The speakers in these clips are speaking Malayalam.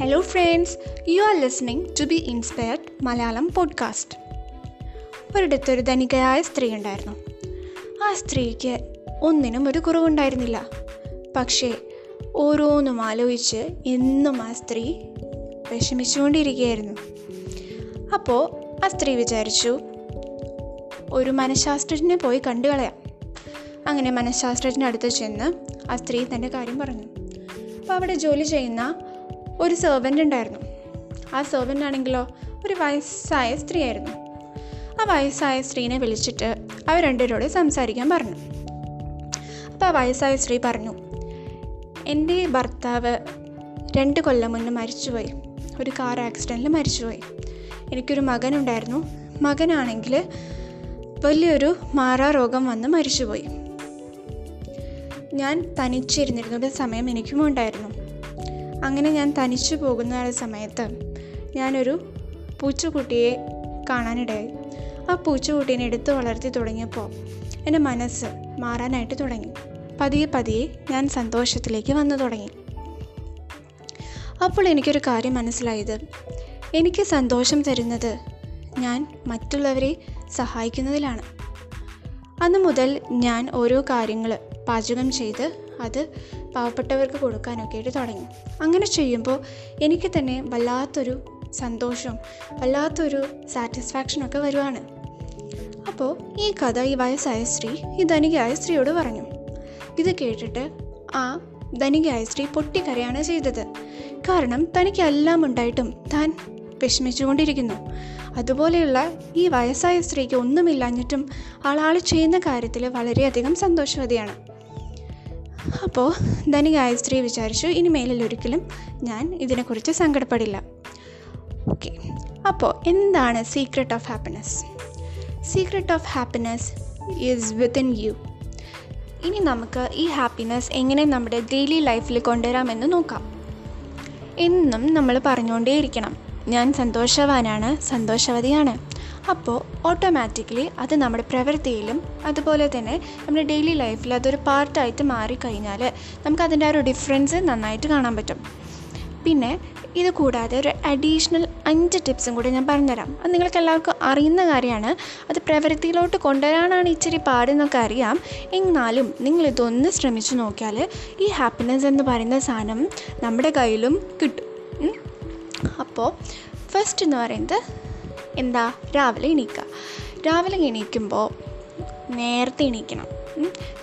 Hello friends you are listening to be inspired Malayalam podcast ഒരിടത്തൊരു ധനികയായ സ്ത്രീ ഉണ്ടായിരുന്നു. ആ സ്ത്രീക്ക് ഒന്നിനും ഒരു കുറവുണ്ടായിരുന്നില്ല. പക്ഷേ ഓരോന്നും ആലോചിച്ച് എന്നും ആ സ്ത്രീ വിഷമിച്ചുകൊണ്ടിരിക്കുകയായിരുന്നു. അപ്പോൾ ആ സ്ത്രീ വിചാരിച്ചു ഒരു മനഃശാസ്ത്രജ്ഞനെ പോയി കണ്ടുകളയാം. അങ്ങനെ മനഃശാസ്ത്രജ്ഞ അടുത്ത് ചെന്ന് ആ സ്ത്രീ തന്റെ കാര്യം പറഞ്ഞു. അപ്പോൾ അവിടെ ജോലി ചെയ്യുന്ന ഒരു സെർവന്റ് ഉണ്ടായിരുന്നു. ആ സെർവന്റ് ആണെങ്കിലോ ഒരു വയസ്സായ സ്ത്രീയായിരുന്നു. ആ വയസ്സായ സ്ത്രീനെ വിളിച്ചിട്ട് അവർ രണ്ടുപേരോട് സംസാരിക്കാൻ പറഞ്ഞു. അപ്പോൾ ആ വയസ്സായ സ്ത്രീ പറഞ്ഞു എന്റെ ഭർത്താവ് രണ്ട് കൊല്ലം മുന്നേ മരിച്ചുപോയി. ഒരു കാർ ആക്സിഡന്റിൽ മരിച്ചുപോയി. എനിക്കൊരു മകനുണ്ടായിരുന്നു. മകനാണെങ്കിൽ വലിയൊരു മാറാരോഗം വന്ന് മരിച്ചുപോയി. ഞാൻ തനിച്ചിരുന്നിരുന്ന സമയം എനിക്കും ഉണ്ടായിരുന്നു. അങ്ങനെ ഞാൻ തനിച്ചു പോകുന്ന സമയത്ത് ഞാനൊരു പൂച്ചക്കുട്ടിയെ കാണാനിടയായി. ആ പൂച്ചക്കുട്ടീനെ എടുത്തു വളർത്തി തുടങ്ങിയപ്പോൾ എന്റെ മനസ്സ് മാറാനായിട്ട് തുടങ്ങി. പതിയെ പതിയെ ഞാൻ സന്തോഷത്തിലേക്ക് വന്നു തുടങ്ങി. അപ്പോൾ എനിക്കൊരു കാര്യം മനസ്സിലായത് എനിക്ക് സന്തോഷം തരുന്നത് ഞാൻ മറ്റുള്ളവരെ സഹായിക്കുന്നതിലാണ്. അന്ന് മുതൽ ഞാൻ ഓരോ കാര്യങ്ങൾ പാചകം ചെയ്ത് അത് പാവപ്പെട്ടവർക്ക് കൊടുക്കാനൊക്കെ ആയിട്ട് തുടങ്ങി. അങ്ങനെ ചെയ്യുമ്പോൾ എനിക്ക് തന്നെ വല്ലാത്തൊരു സന്തോഷം വല്ലാത്തൊരു സാറ്റിസ്ഫാക്ഷനൊക്കെ വരുവാണ്. അപ്പോൾ ഈ കഥ ഈ വയസ്സായ സ്ത്രീ ഈ ധനികയായ സ്ത്രീയോട് പറഞ്ഞു. ഇത് കേട്ടിട്ട് ആ ധനികയായ സ്ത്രീ പൊട്ടിക്കരയാണ് ചെയ്തത്. കാരണം തനിക്ക് എല്ലാം ഉണ്ടായിട്ടും താൻ വിഷമിച്ചുകൊണ്ടിരിക്കുന്നു. അതുപോലെയുള്ള ഈ വയസ്സായ സ്ത്രീക്ക് ഒന്നുമില്ലാഞ്ഞിട്ടും ആളാൾ ചെയ്യുന്ന കാര്യത്തിൽ വളരെയധികം സന്തോഷവതിയാണ്. അപ്പോൾ ധനി ഗായത്രി വിചാരിച്ചു ഇനി മേലിൽ ഒരിക്കലും ഞാൻ ഇതിനെക്കുറിച്ച് സങ്കടപ്പെടില്ല. ഓക്കെ അപ്പോൾ എന്താണ് secret of happiness secret of happiness is within you ഇനി നമുക്ക് ഈ ഹാപ്പിനെസ് എങ്ങനെ നമ്മുടെ ഡെയിലി ലൈഫിൽ കൊണ്ടുവരാമെന്ന് നോക്കാം. എന്നും നമ്മൾ പറഞ്ഞുകൊണ്ടേയിരിക്കണം. ഞാൻ സന്തോഷവാനാണ് സന്തോഷവതിയാണ്. അപ്പോൾ ഓട്ടോമാറ്റിക്കലി അത് നമ്മുടെ പ്രവൃത്തിയിലും അതുപോലെ തന്നെ നമ്മുടെ ഡെയിലി ലൈഫിൽ അതൊരു പാർട്ടായിട്ട് മാറിക്കഴിഞ്ഞാൽ നമുക്ക് അതിന്റെ ആ ഒരു ഡിഫറൻസ് നന്നായിട്ട് കാണാൻ പറ്റും. പിന്നെ ഇത് കൂടാതെ ഒരു അഡീഷണൽ അഞ്ച് ടിപ്സും കൂടി ഞാൻ പറഞ്ഞുതരാം. അത് നിങ്ങൾക്ക് എല്ലാവർക്കും അറിയുന്ന കാര്യമാണ്. അത് പ്രവൃത്തിയിലോട്ട് കൊണ്ടുവരാനാണ് ഇച്ചിരി പാടെന്നൊക്കെ അറിയാം. എന്നാലും നിങ്ങളിതൊന്ന് ശ്രമിച്ചു നോക്കിയാൽ ഈ ഹാപ്പിനെസ് എന്ന് പറയുന്ന സാധനം നമ്മുടെ കയ്യിലും കിട്ടും. അപ്പോൾ ഫസ്റ്റ് എന്ന് പറയുന്നത് എന്താ? രാവിലെ എണീക്കുക രാവിലെ എണീക്കുമ്പോൾ നേരത്തെ എണീക്കണം.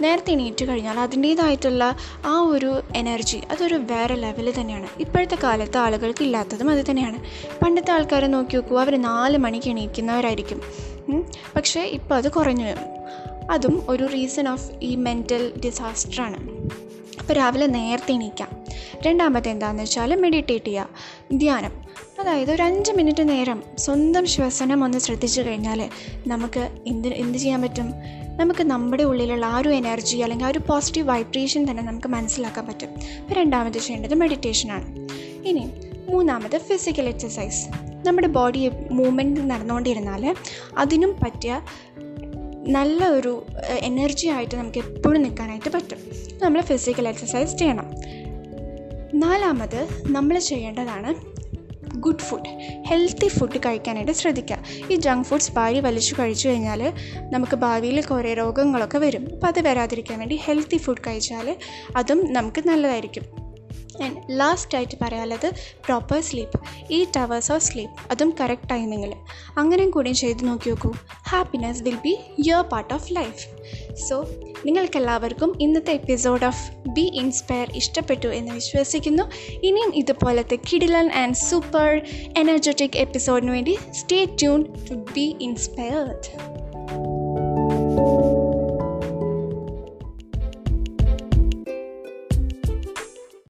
നേരത്തെ എണീറ്റ് കഴിഞ്ഞാൽ അതിന്റേതായിട്ടുള്ള ആ ഒരു എനർജി അതൊരു വേറെ ലെവൽ തന്നെയാണ്. ഇപ്പോഴത്തെ കാലത്ത് ആളുകൾക്ക് ഇല്ലാത്തതും അത് തന്നെയാണ്. പണ്ടത്തെ ആൾക്കാരെ നോക്കി നോക്കൂ അവർ നാല് മണിക്ക് എണീക്കുന്നവരായിരിക്കും. പക്ഷേ ഇപ്പോൾ അത് കുറഞ്ഞു അതും ഒരു റീസൺ ഓഫ് ഈ മെന്റൽ ഡിസാസ്റ്ററാണ് അപ്പോൾ രാവിലെ നേരത്തെ എണീക്കാം. രണ്ടാമത്തെ എന്താണെന്ന് വെച്ചാൽ മെഡിറ്റേറ്റ് ചെയ്യുക ധ്യാനം. അതായത് ഒരു അഞ്ച് മിനിറ്റ് നേരം സ്വന്തം ശ്വസനം ഒന്ന് ശ്രദ്ധിച്ചു കഴിഞ്ഞാൽ നമുക്ക് എന്ത് എന്ത് ചെയ്യാൻ പറ്റും? നമുക്ക് നമ്മുടെ ഉള്ളിലുള്ള ആ ഒരു എനർജി അല്ലെങ്കിൽ ആ ഒരു പോസിറ്റീവ് വൈബ്രേഷൻ തന്നെ നമുക്ക് മനസ്സിലാക്കാൻ പറ്റും. അപ്പോൾ രണ്ടാമത് ചെയ്യേണ്ടത് മെഡിറ്റേഷനാണ് ഇനി മൂന്നാമത് ഫിസിക്കൽ എക്സസൈസ് നമ്മുടെ ബോഡി മൂവ്മെന്റ് നടന്നുകൊണ്ടിരുന്നാൽ അതിനും പറ്റിയ നല്ല ഒരു എനർജി ആയിട്ട് നമുക്ക് എപ്പോഴും നിൽക്കാനായിട്ട് പറ്റും. നമ്മൾ ഫിസിക്കൽ എക്സസൈസ് ചെയ്യണം. നാലാമത് നമ്മൾ ചെയ്യേണ്ടതാണ് ഗുഡ് ഫുഡ് ഹെൽത്തി ഫുഡ് കഴിക്കാനായിട്ട് ശ്രദ്ധിക്കുക. ഈ ജങ്ക് ഫുഡ്സ് ഭാര്യ വലിച്ചു കഴിച്ചു കഴിഞ്ഞാൽ നമുക്ക് ഭാവിയിൽ കുറേ രോഗങ്ങളൊക്കെ വരും. അപ്പോൾ അത് വരാതിരിക്കാൻ വേണ്ടി ഹെൽത്തി ഫുഡ് കഴിച്ചാൽ അതും നമുക്ക് നല്ലതായിരിക്കും. ആൻഡ് ലാസ്റ്റായിട്ട് പറയാനുള്ളത് പ്രോപ്പർ സ്ലീപ്പ് ഈ അവേഴ്സ് ഓഫ് സ്ലീപ്പ് അതും കറക്റ്റ് ടൈമിങ്ങിൽ അങ്ങനെയും കൂടി ചെയ്ത് നോക്കി നോക്കൂ. Happiness will be your part of life so നിങ്ങൾക്കെല്ലാവർക്കും ഇന്നത്തെ എപ്പിസോഡ് ഓഫ് ബി ഇൻസ്പയർ ഇഷ്ടപ്പെട്ടു എന്ന് വിശ്വസിക്കുന്നു. ഇനിയും ഇതുപോലത്തെ കിഡിലൻ ആൻഡ് സൂപ്പർ എനർജറ്റിക് എപ്പിസോഡിന് വേണ്ടി stay tune to be inspired